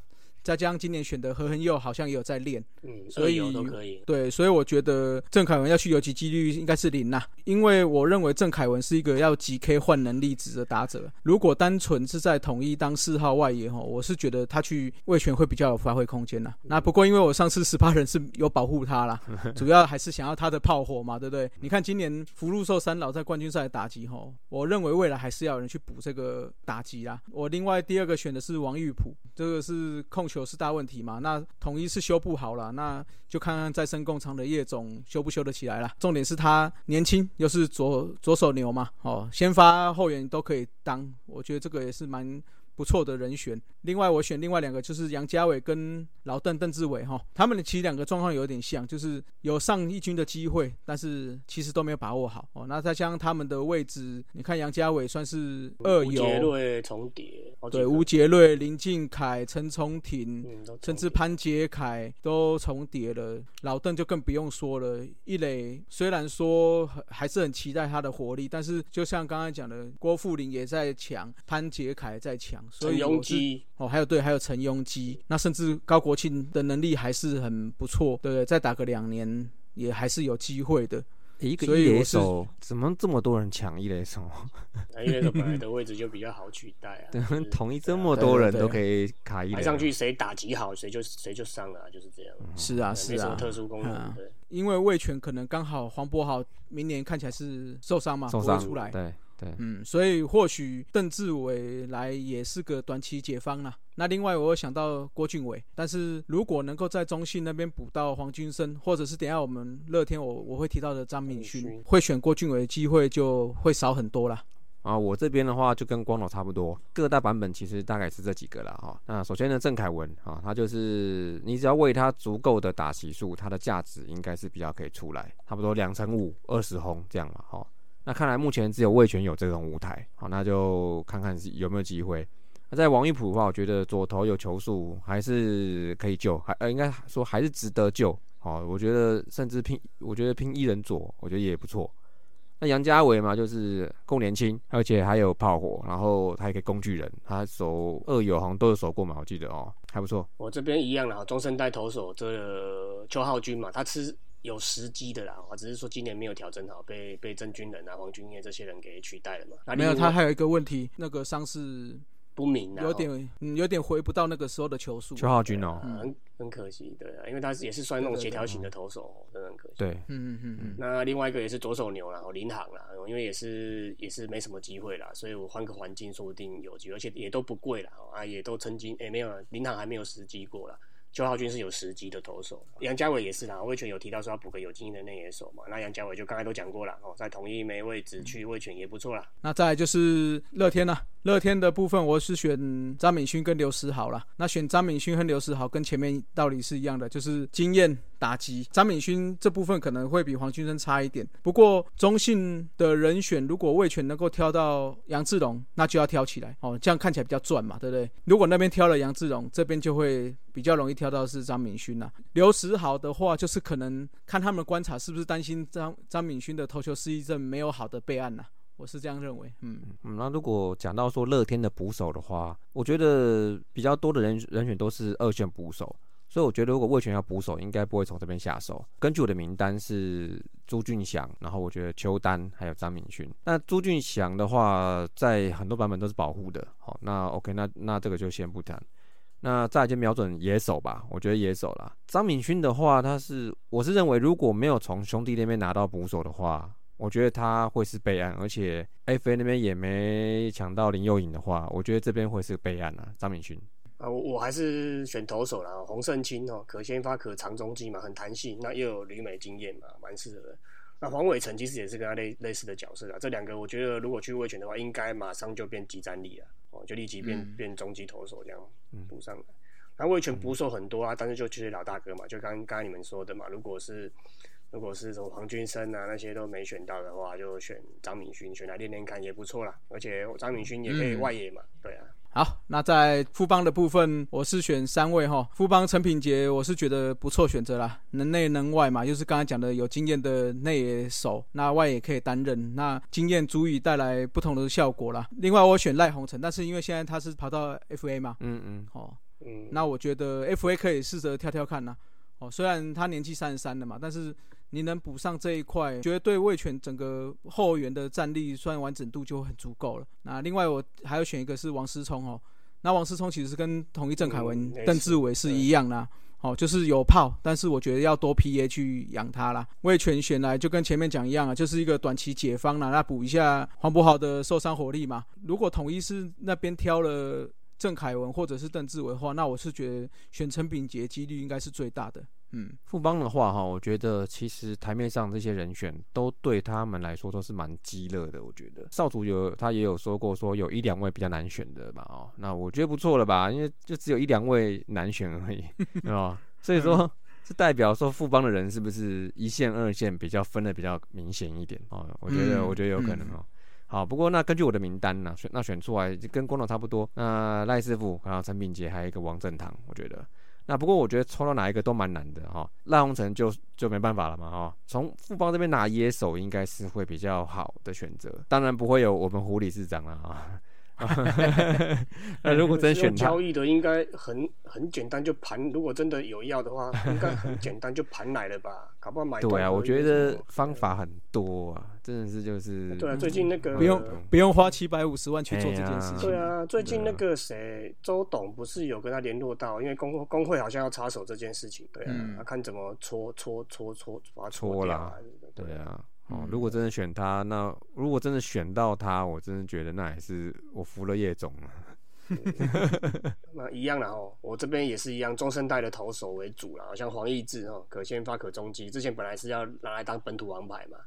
A: 再加上今年选的何恒佑好像也有在练，
D: 嗯，所以都可以。
A: 对，所以我觉得郑凯文要去游击几率应该是零呐，因为我认为郑凯文是一个要几 K 换能力值的打者。如果单纯是在统一当四号外野哈，我是觉得他去卫权会比较有发挥空间呐。那不过因为我上次十八 人是有保护他啦，主要还是想要他的炮火嘛，对不对？你看今年福禄寿三老在冠军赛打击哈，我认为未来还是要有人去补这个打击啦。我另外第二个选的是王玉普，这个是控球。有是大问题嘛？那统一是修不好了，那就看看再生工厂的叶总修不修得起来了。重点是他年轻，又是左左手牛嘛，哦，先发后援都可以当，我觉得这个也是蛮。不错的人选。另外，我选另外两个，就是杨家伟跟老邓邓志伟哈，他们的其实两个状况有点像，就是有上一军的机会，但是其实都没有把握好哦。那再加上他们的位置，你看杨家伟算是二游，
D: 杰瑞重叠，
A: 对，吴杰瑞、林敬凯、陈崇廷，甚至潘杰凯都重叠了。老邓就更不用说了，一磊虽然说还是很期待他的活力，但是就像刚才讲的，郭富林也在抢，潘杰凯在抢。
D: 陈庸基
A: 哦，还有对，还有陈庸基，那甚至高国庆的能力还是很不错，对不对？再打个两年也还是有机会的。
C: 一个一垒手怎么这么多人抢一垒手？
D: 一垒手本来的位置就比较好取代啊。
C: 同一这么多人都可以卡一垒
D: 上去，谁打击好，谁就谁就上了，就是这样。
A: 是啊，是啊，没
D: 什么特殊功能。对，
A: 因为魏权可能刚好黄博豪明年看起来是受伤嘛，
C: 受伤
A: 出来。
C: 对。对，
A: 嗯，所以或许邓志伟来也是个短期解方啦。那另外我有想到郭俊伟，但是如果能够在中信那边补到黄军生，或者是等下我们乐天我我会提到的张敏勋，会选郭俊伟的机会就会少很多啦。
C: 啊，我这边的话就跟光头差不多，各大版本其实大概是这几个了哈。那首先呢，郑凯文啊，他就是你只要为他足够的打席数，他的价值应该是比较可以出来，差不多两成五、二十轰这样嘛哈。那看来目前只有魏权有这种舞台，好，那就看看有没有机会。那在王玉普的话，我觉得左投有球速，还是可以救，还呃应该说还是值得救。好，我觉得甚至拼，我觉得拼一人左，我觉得也不错。那杨家伟嘛，就是够年轻，而且还有炮火，然后他也可以工具人，他守二友好像都有守过嘛，我记得哦，还不错。
D: 我这边一样啦，中生代投手这邱浩军嘛，他吃有时机的啦，我只是说今年没有调整好，被被郑军人啊、黄军业这些人给取代了嘛。
A: 没有，他还有一个问题，那个伤势。
D: 不明啊，
A: 有点，嗯，有点回不到那个时候的球速。
C: 邱浩军哦，
D: 很很可惜，对啊，因为他也是算那种协调型的投手，真的很可惜。
C: 对，
A: 嗯嗯嗯嗯。
D: 那另外一个也是左手牛啦，林航啦，因为也是也是没什么机会啦，所以我换个环境说不定有机会，而且也都不贵啦，啊，也都曾经，哎，没有，林航还没有时机过啦。邱浩军是有时机的投手，杨家伟也是啦。魏权有提到说要补个有经验的内野手嘛？那杨家伟就刚才都讲过了哦，在同一枚位置去魏权也不错啦。
A: 那再就是乐天了，乐天的部分我是选张敏勋跟刘思豪了。那选张敏勋和刘思豪跟前面道理是一样的，就是经验打击。张敏勋这部分可能会比黄军生差一点，不过中信的人选如果魏权能够挑到杨志龙，那就要挑起来哦，这样看起来比较赚嘛，对不对？如果那边挑了杨志龙，这边就会比较容易。挑到是张敏勋啦，刘时豪的话，就是可能看他们观察是不是担心张张敏勋的投球失忆症没有好的备案呐，我是这样认为。嗯
C: 嗯，那如果讲到说乐天的捕手的话，我觉得比较多的人人选都是二线捕手，所以我觉得如果魏权要捕手，应该不会从这边下手。根据我的名单是朱俊祥，然后我觉得邱丹还有张敏勋。那朱俊祥的话，在很多版本都是保护的，好，那 OK，那那这个就先不谈。那再就瞄准野手吧，我觉得野手啦。张敏勋的话，他是我是认为，如果没有从兄弟那边拿到捕手的话，我觉得他会是备案，而且 FA 那边也没抢到林佑颖的话，我觉得这边会是备案啊。张敏勋
D: 啊，我我还是选投手啦，洪胜清哦，可先发可长中继嘛，很弹性，那又有旅美经验嘛，蛮适合。那黄伟成其实也是跟他类类似的角色啊，这两个我觉得如果去卫权的话，应该马上就变集战力了。哦，就立即变变中级投手这样补上来，然后卫权捕手很多啊，但是就这些老大哥嘛，就刚刚你们说的嘛，如果是如果是什么黄军生啊那些都没选到的话，就选张敏勋，选来练练看也不错啦。而且张敏勋也可以外野嘛，对啊。
A: 好，那在富邦的部分，我是选三位哈。富邦陈品杰，我是觉得不错选择啦，能内能外嘛，就是刚才讲的有经验的内野手，那外野可以担任，那经验足以带来不同的效果啦。另外我选赖鸿成，但是因为现在他是跑到 FA 嘛，
C: 嗯嗯，
A: 哦，嗯，那我觉得 FA 可以试着跳跳看呐。哦，虽然他年纪三十三了嘛，但是你能补上这一块，觉得对卫权整个后援的战力算完整度就很足够了。那另外我还要选一个是王思聪哦，那王思聪其实跟统一郑凯文、邓志伟是一样啦，哦，就是有炮，但是我觉得要多 PA 去养他啦。魏权选来就跟前面讲一样啊，就是一个短期解方啦，那补一下黄博豪的受伤火力嘛。如果统一是那边挑了。郑凯文或者是邓志伟的话，那我是觉得选陈炳杰几率应该是最大的。嗯，
C: 富邦的话哈，我觉得其实台面上这些人选都对他们来说都是蛮激烈的。我觉得少主有他也有说过，说有一两位比较难选的吧。哦，那我觉得不错了吧，因为就只有一两位难选而已，对 吧？所以说是代表说富邦的人是不是一线二线比较分的比较明显一点？哦，我觉得我觉得有可能哦。好，不过那根据我的名单呢，选那选出来就跟光头差不多。那赖师傅，然后陈炳杰，还有一个王正堂，我觉得。那不过我觉得抽到哪一个都蛮难的哈。赖鸿成就就没办法了嘛哈。从富邦这边拿野手应该是会比较好的选择，当然不会有我们胡理事长了啊。那如果真选
D: 交易的，应该很很简单，就盘。如果真的有要的话，应该很简单，就盘来了吧？搞不好买。
C: 对啊，我觉得方法很多啊，真的是就是。
D: 对啊，最近那个
A: 不用不用花七百五十万去做这件事情。
D: 对啊，最近那个谁周董不是有跟他联络到，因为工工会好像要插手这件事情。对啊，看怎么搓搓搓搓把它搓
C: 了。对啊。哦，如果真的选他，那如果真的选到他，我真的觉得那也是我服了叶总了。
D: 那一样啦哦，我这边也是一样，中生代的投手为主啦，像黄义志哦，可先发可中继，之前本来是要拿来当本土王牌嘛，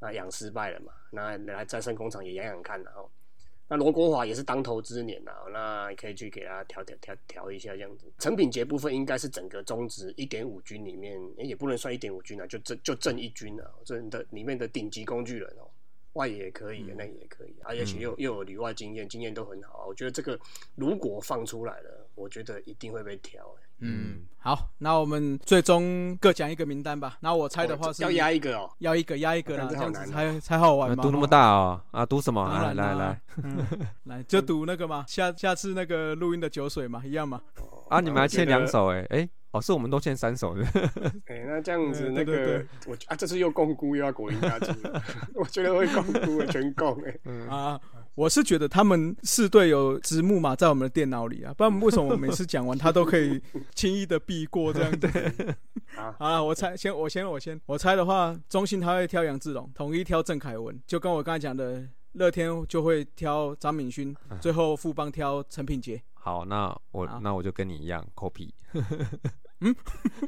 D: 那养失败了嘛，那来再生工厂也养养看，然后。那罗国华也是当头之年呐，那可以去给他调调调调一下这样子。成品节部分应该是整个中值一点五军里面，也不能算一点五军啊，就正就正一军啊，这的里面的顶级工具人哦，外野也可以，内也可以啊，而且又又有里外经验，经验都很好啊。我觉得这个如果放出来了，我觉得一定会被调。
A: 嗯，好，那我们最终各讲一个名单吧。那我猜的话是
D: 要压一个哦，
A: 要一个压一个啦，这样子才才好玩嘛。
C: 赌那么大哦，啊，赌什么？来来来，
A: 来就赌那个嘛，下下次那个录音的酒水嘛，一样嘛。
C: 啊，你们还欠两手哎哎，哦，是我们都欠三手的。
D: 哎，那这样子那个我啊，这次又共估又要国营加金，我觉得会共估全共哎
A: 啊。我是觉得他们四队有直木嘛，在我们的电脑里啊，不然为什么我每次讲完他都可以轻易的避过这样子？好了，我猜先，我先，我先，我猜的话，中信他会挑杨志龙，统一挑郑凯文，就跟我刚才讲的，乐天就会挑张敏勋，最后富邦挑陈品杰。
C: 好，那我那我就跟你一样，copy。
A: 嗯，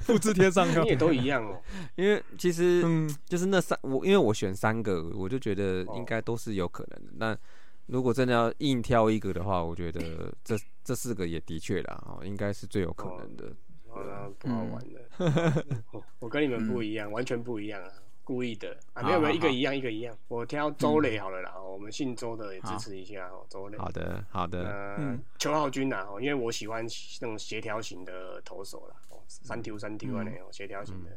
A: 复制贴上，
D: 你也都一样哦。
C: 因为其实嗯就是那三，我因为我选三个，我就觉得应该都是有可能的。那如果真的要硬挑一个的话，我觉得这这四个也的确啦，哦，应该是最有可能的。
D: 好了，不好玩的。我跟你们不一样，完全不一样啊！故意的啊，没有没有，一个一样，一个一样。我挑周磊好了啦，我们姓周的也支持一下哦，周磊。
C: 好的，好的。
D: 嗯，邱浩军呐，哦，因为我喜欢那种协调型的投手啦，哦，三丢三丢啊那种协调型的，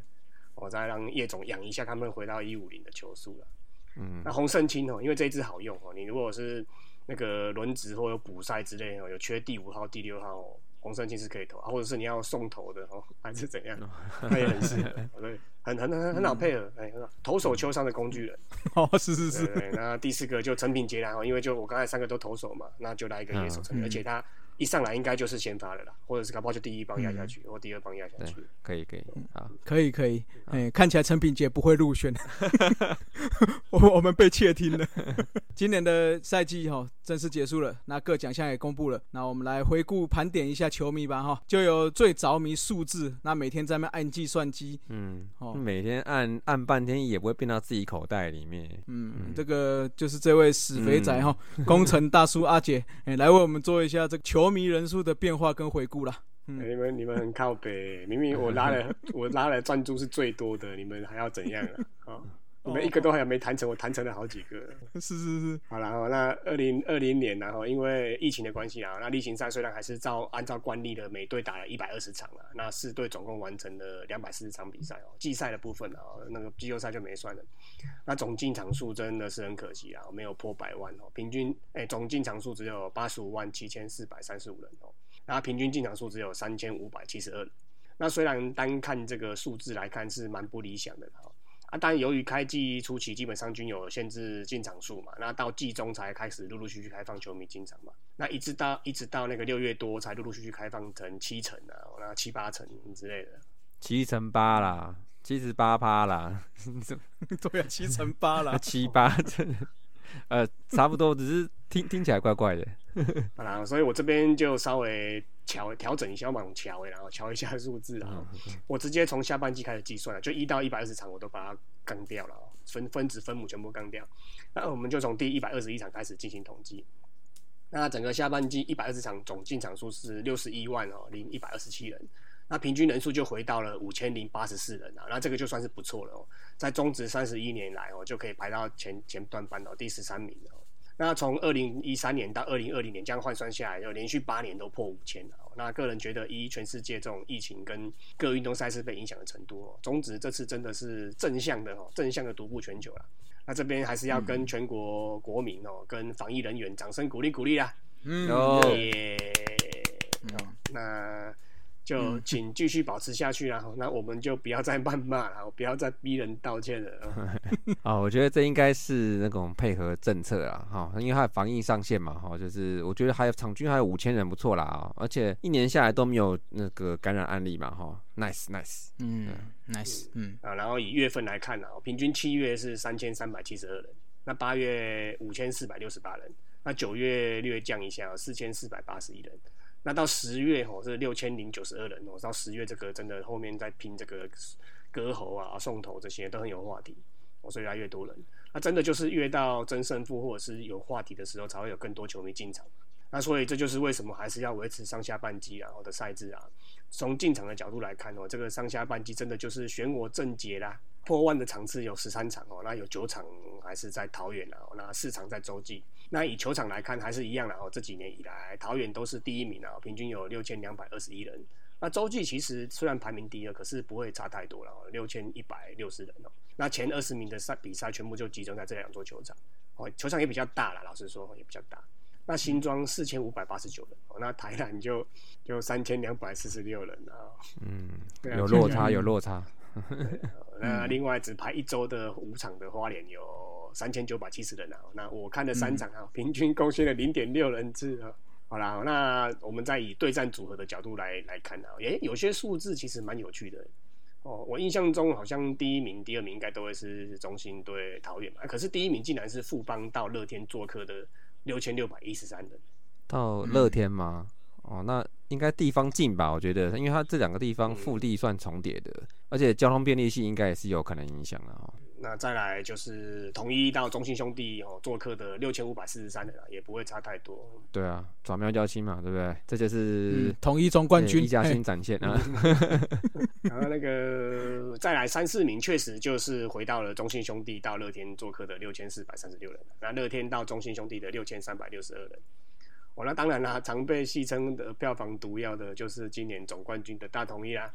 D: 我再让叶总养一下他们，回到一五零的球速了。嗯，那洪胜清哦，因为这一支好用哦。你如果是那个轮值或有补赛之类哦，有缺第五号、第六号，洪胜清是可以投啊，或者是你要送投的哦，还是怎样，他也很适合，对，很很很很好配合，哎，投手球上的工具人。
A: 哦，是是是。
D: 那第四个就成品杰啦，哦，因为就我刚才三个都投手嘛，那就来一个野手成品，而且他。一上来应该就是先发的啦，或者是搞不好就第一棒压下去，或第二棒压下去。
C: 可以可以啊，
A: 可以可以。哎，看起来陈品杰不会入选，我我们被窃听了。今年的赛季哈正式结束了，那各奖项也公布了，那我们来回顾盘点一下球迷吧哈，就有最着迷数字，那每天在那按计算机，
C: 嗯，哦，每天按按半天也不会变到自己口袋里面。
A: 嗯，这个就是这位死肥仔哈，工程大叔阿杰，哎，来为我们做一下这个球。迷人数的变化跟回顾啦。
D: 你们你们很靠北，明明我拉了 我拉了赞助是最多的，你们还要怎样啊？你们一个都还没谈成，我谈成了好几个。
A: 是是是，
D: 好了，那二零二零年然后因为疫情的关系啊，那例行赛虽然还是照按照惯例的每队打了一百二十场啊，那四队总共完成了两百四十场比赛哦。季赛的部分啊，那个季后赛就没算了。那总进场数真的是很可惜啊，没有破百万哦。平均哎，总进场数只有八十五万七千四百三十五人哦。那平均进场数只有三千五百七十二。那虽然单看这个数字来看是蛮不理想的哈。啊，但由于开季初期基本上均有限制进场数嘛，那到季中才开始陆陆续续开放球迷进场嘛，那一直到一直到那个六月多才陆陆续续开放成七成啊，那七八成之类的，
C: 七成八啦，七十八趴啦，
A: 对啊，七成八啦，
C: 七八成，呃，差不多，只是听听起来怪怪的。
D: 好啦，所以我这边就稍微调调整一下往调然后调一下数字啊。我直接从下半季开始计算了，就一到一百二十场我都把它干掉了分分子分母全部干掉。那我们就从第一百二十一场开始进行统计。那整个下半季一百二十场总进场数是六十一万哦零一百二十七人，那平均人数就回到了五千零八十四人啊。那这个就算是不错了哦，在中职三十一年来哦就可以排到前前段班哦第十三名了。那从二零一三年到二零二零年，这样换算下来，就连续八年都破五千了。那个人觉得，以全世界这种疫情跟各运动赛事被影响的程度，哦，中职这次真的是正向的哦，正向的独步全球了。那这边还是要跟全国国民哦，跟防疫人员掌声鼓励鼓励啦。嗯，耶。那。就请继续保持下去啦。那我们就不要再谩骂了，不要再逼人道歉了。
C: 啊，我觉得这应该是那种配合政策啊，哈，因为它的防疫上限嘛，哈，就是我觉得还有场均还有五千人不错啦啊，而且一年下来都没有那个感染案例嘛，哈，nice nice，
A: 嗯，nice，嗯
D: 啊，然后以月份来看呢，平均七月是三千三百七十二人，那八月五千四百六十八人，那九月略降一下，四千四百八十一人。那到十月哦是六千零九十二人哦，到十月这个真的后面在拼这个割喉啊、送头这些都很有话题哦，所以越来越多人。那真的就是越到争胜负或者是有话题的时候，才会有更多球迷进场。那所以这就是为什么还是要维持上下半季啊，我的赛制啊。从进场的角度来看哦，这个上下半季真的就是选我正解啦。破万的场次有十三场哦，那有九场还是在桃园啊，那四场在洲际。那以球场来看，还是一样的哦。这几年以来，桃园都是第一名啊，平均有六千两百二十一人。那洲际其实虽然排名第二，可是不会差太多了，六千一百六十人哦。那前二十名的赛比赛全部就集中在这两座球场哦，球场也比较大了，老实说也比较大。那新庄四千五百八十九人哦，那台南就就三千两百四十六人啊。
C: 嗯，有落差，有落差。
D: 那另外只排一周的五场的花莲有。三千九百七十人啊，那我看了三场啊，平均贡献了零点六人次啊。好啦，那我们再以对战组合的角度来来看啊，诶，有些数字其实蛮有趣的哦。我印象中好像第一名、第二名应该都会是中心对桃园嘛，可是第一名竟然是富邦到乐天做客的六千六百一十三人，
C: 到乐天吗？哦，那应该地方近吧？我觉得，因为它这两个地方腹地算重叠的，而且交通便利性应该也是有可能影响的哦。
D: 那再来就是统一到中信兄弟哦，做客的六千五百四十三人啊，也不会差太多。
C: 对啊，转喵交亲嘛，对不对？这就是
A: 统一中冠军
C: 一家新展现啊。
D: 然后那个再来三四名，确实就是回到了中信兄弟到乐天做客的六千四百三十六人，那乐天到中信兄弟的六千三百六十二人。哦，那当然啦，常被戏称的票房毒药的就是今年总冠军的大统一啦。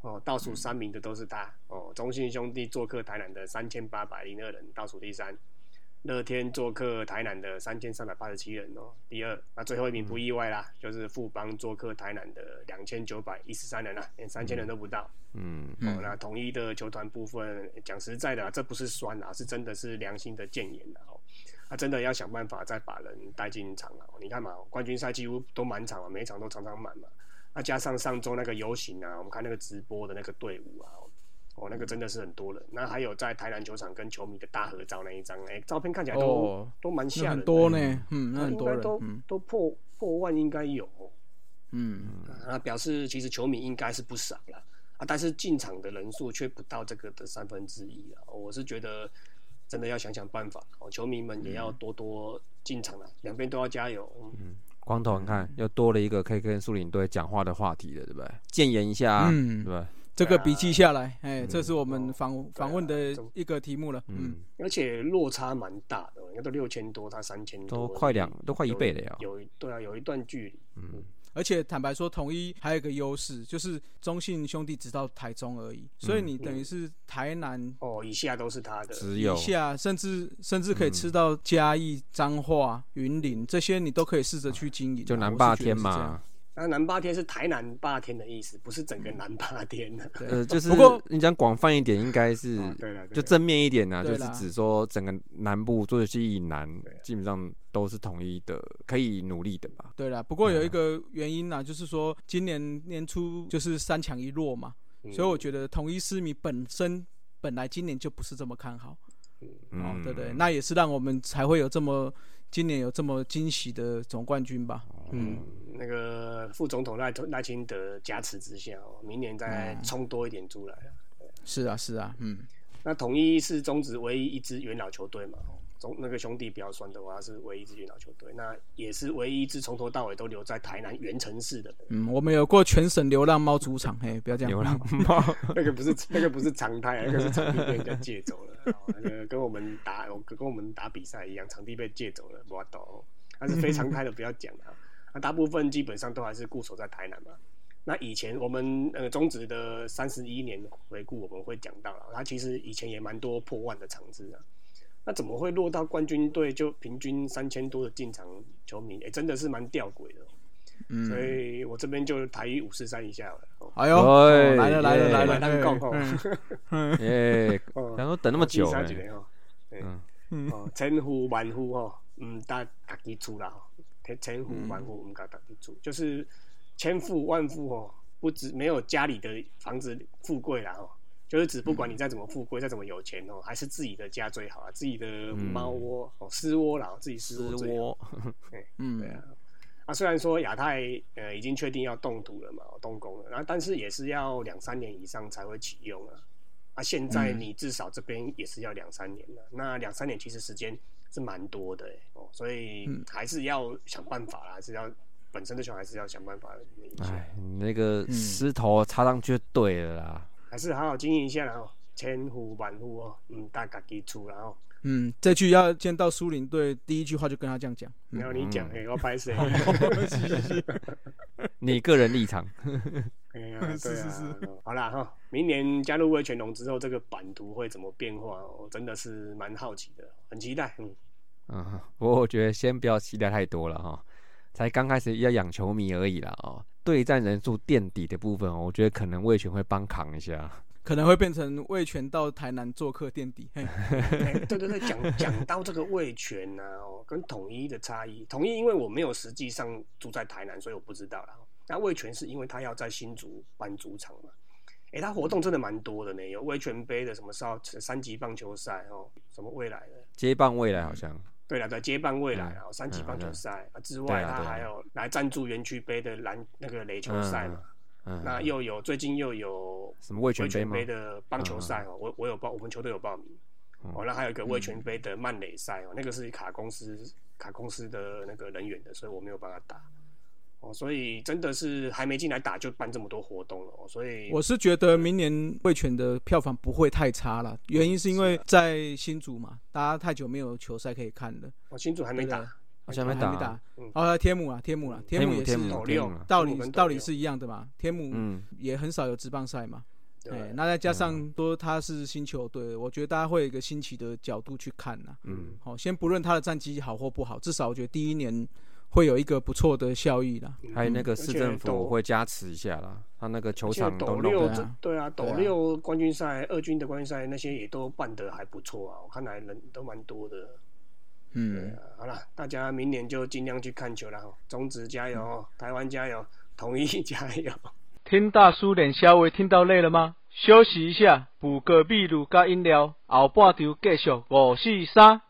D: 哦，倒数三名的都是他哦。中信兄弟做客台南的三千八百零二人，倒数第三；乐天做客台南的三千三百八十七人哦，第二。那最后一名不意外啦，就是富邦做客台南的两千九百一十三人啊，连三千人都不到。嗯，哦，那统一的球团部分，讲实在的，这不是酸啊，是真的是良心的谏言的哦。他真的要想办法再把人带进场了。你看嘛，冠军赛几乎都满场了，每场都常常满嘛。那加上上周那个游行啊，我们看那个直播的那个队伍啊，哦，那个真的是很多人。那还有在台南球场跟球迷的大合照那一张，哎，照片看起来都都蛮吓的。
A: 很多呢，嗯，那很多人
D: 都都破破万应该有。嗯，那表示其实球迷应该是不少了啊，但是进场的人数却不到这个的三分之一啊。我是觉得真的要想想办法，哦，球迷们也要多多进场了，两边都要加油。嗯。
C: 光头，你看又多了一个可以跟苏林队讲话的话题了，对不对？建言一下，嗯对吧？
A: 这个笔记下来，哎，这是我们访访问的一个题目了。嗯，
D: 而且落差蛮大的，应该都六千多，他三千
C: 多，都快两，都快一倍了呀。
D: 有对啊，有一段距离。嗯。
A: 而且坦白说，统一还有一个优势，就是中信兄弟只到台中而已，所以你等于是台南
D: 哦以下都是他的，
C: 只有
A: 以下甚至甚至可以吃到嘉义、彰化、云林这些，你都可以试着去经营。
C: 就南霸天嘛。
D: 那南霸天是台南霸天的意思，不是整个南霸天的。
C: 呃，就是不过你讲广泛一点，应该是
D: 对
C: 就正面一点呢，就是指说整个南部做的是以南，基本上都是统一的，可以努力的吧。
A: 对啦，不过有一个原因呢，就是说今年年初就是三强一弱嘛，所以我觉得统一狮迷本身本来今年就不是这么看好。哦，对对，那也是让我们才会有这么今年有这么惊喜的总冠军吧。
D: 嗯。那个副总统赖赖清德加持之下，明年再冲多一点出来
A: 是啊，是啊，嗯。
D: 那统一是中职唯一一支元老球队嘛？中那个兄弟比较酸的话，是唯一一支元老球队。那也是唯一一支从头到尾都留在台南原城市的。
A: 嗯，我们有过全省流浪猫主场，嘿，不要这样。
C: 流浪 猫，
D: 那个不是那个不是常态，那个是场地被人家借走了。那个跟我们打跟我们打比赛一样，场地被借走了，我懂。那是非常态的，不要讲啊。那大部分基本上都还是固守在台南嘛。那以前我们呃中职的三十一年回顾，我们会讲到了，他其实以前也蛮多破万的场次啊。那怎么会落到冠军队就平均三千多的进场球迷？哎，真的是蛮吊诡的。嗯，所以我这边就台一五四三一下了。
A: 哎呦，来了来了来了，
D: 来了，
C: 嗯，哎，然后等那么久，
D: 嗯嗯，哦，千呼万呼哦，嗯，大家己出啦，千呼万呼，我们家大己出，就是千富万富哦，不止没有家里的房子富贵啦哦。就是指不管你再怎么富贵，再怎么有钱哦，还是自己的家最好啊，自己的猫窝哦，私窝啦，自己私窝。嗯，对啊。啊，虽然说亚太呃已经确定要动土了嘛，动工了，然后但是也是要两三年以上才会启用啊。啊，现在你至少这边也是要两三年了，那两三年其实时间是蛮多的哦，所以还是要想办法啦，还是要本身的球还是要想办法。
C: 哎，那个石头插上去就对了啦。
D: 还是好好经营一下，然后千呼万呼哦，嗯，大家基础，然后
A: 嗯，这句要见到苏林队，第一句话就跟他这样讲。
D: 然后你讲，哎，我拍谁？
C: 你个人立场。
D: 哎呀，是是是，好啦哈，明年加入魏全龙之后，这个版图会怎么变化？我真的是蛮好奇的，很期待。嗯
C: 嗯，不过我觉得先不要期待太多了哈，才刚开始要养球迷而已啦哦。对战人数垫底的部分，我觉得可能魏权会帮扛一下，
A: 可能会变成魏权到台南做客垫底。
D: 对对对，讲讲到这个魏权呢，哦，跟统一的差异，统一因为我没有实际上住在台南，所以我不知道了。那魏权是因为他要在新竹办主场嘛？哎，他活动真的蛮多的呢，有魏权杯的什么少三级棒球赛哦，什么未来的
C: 接棒未来好像。
D: 对了，在接棒未来啊，三级棒球赛啊之外，他还有来赞助园区杯的篮那个垒球赛嘛。嗯那又有最近又有
C: 什么卫权
D: 杯的棒球赛哦，我我有报，我们球队有报名。哦，那还有一个卫权杯的慢垒赛哦，那个是卡公司卡公司的那个人员的，所以我没有办法打。哦，所以真的是还没进来打就办这么多活动了，所以
A: 我是觉得明年卫权的票房不会太差了，原因是因为在新竹嘛，大家太久没有球赛可以看了。
D: 哦，新竹还没打，
C: 好像没打，
A: 哦，天母啊，天母啊，天母也是
C: 斗六，
A: 道理道理是一样的嘛，天母也很少有职棒赛嘛，对，那再加上说他是新球队，我觉得大家会有一个新奇的角度去看呐，嗯，好，先不论他的战绩好或不好，至少我觉得第一年。会有一个不错的效益啦，
C: 还有那个市政府会加持一下啦，他那个球场都弄
D: 的，对啊，斗六冠军赛、二军的冠军赛那些也都办得还不错啊，我看来人都蛮多的。嗯，好了，大家明年就尽量去看球了，中职加油，台湾加油，统一加油。
A: 听大叔连消微听到累了吗？休息一下，补个秘鲁加饮料，后半场继续五四三。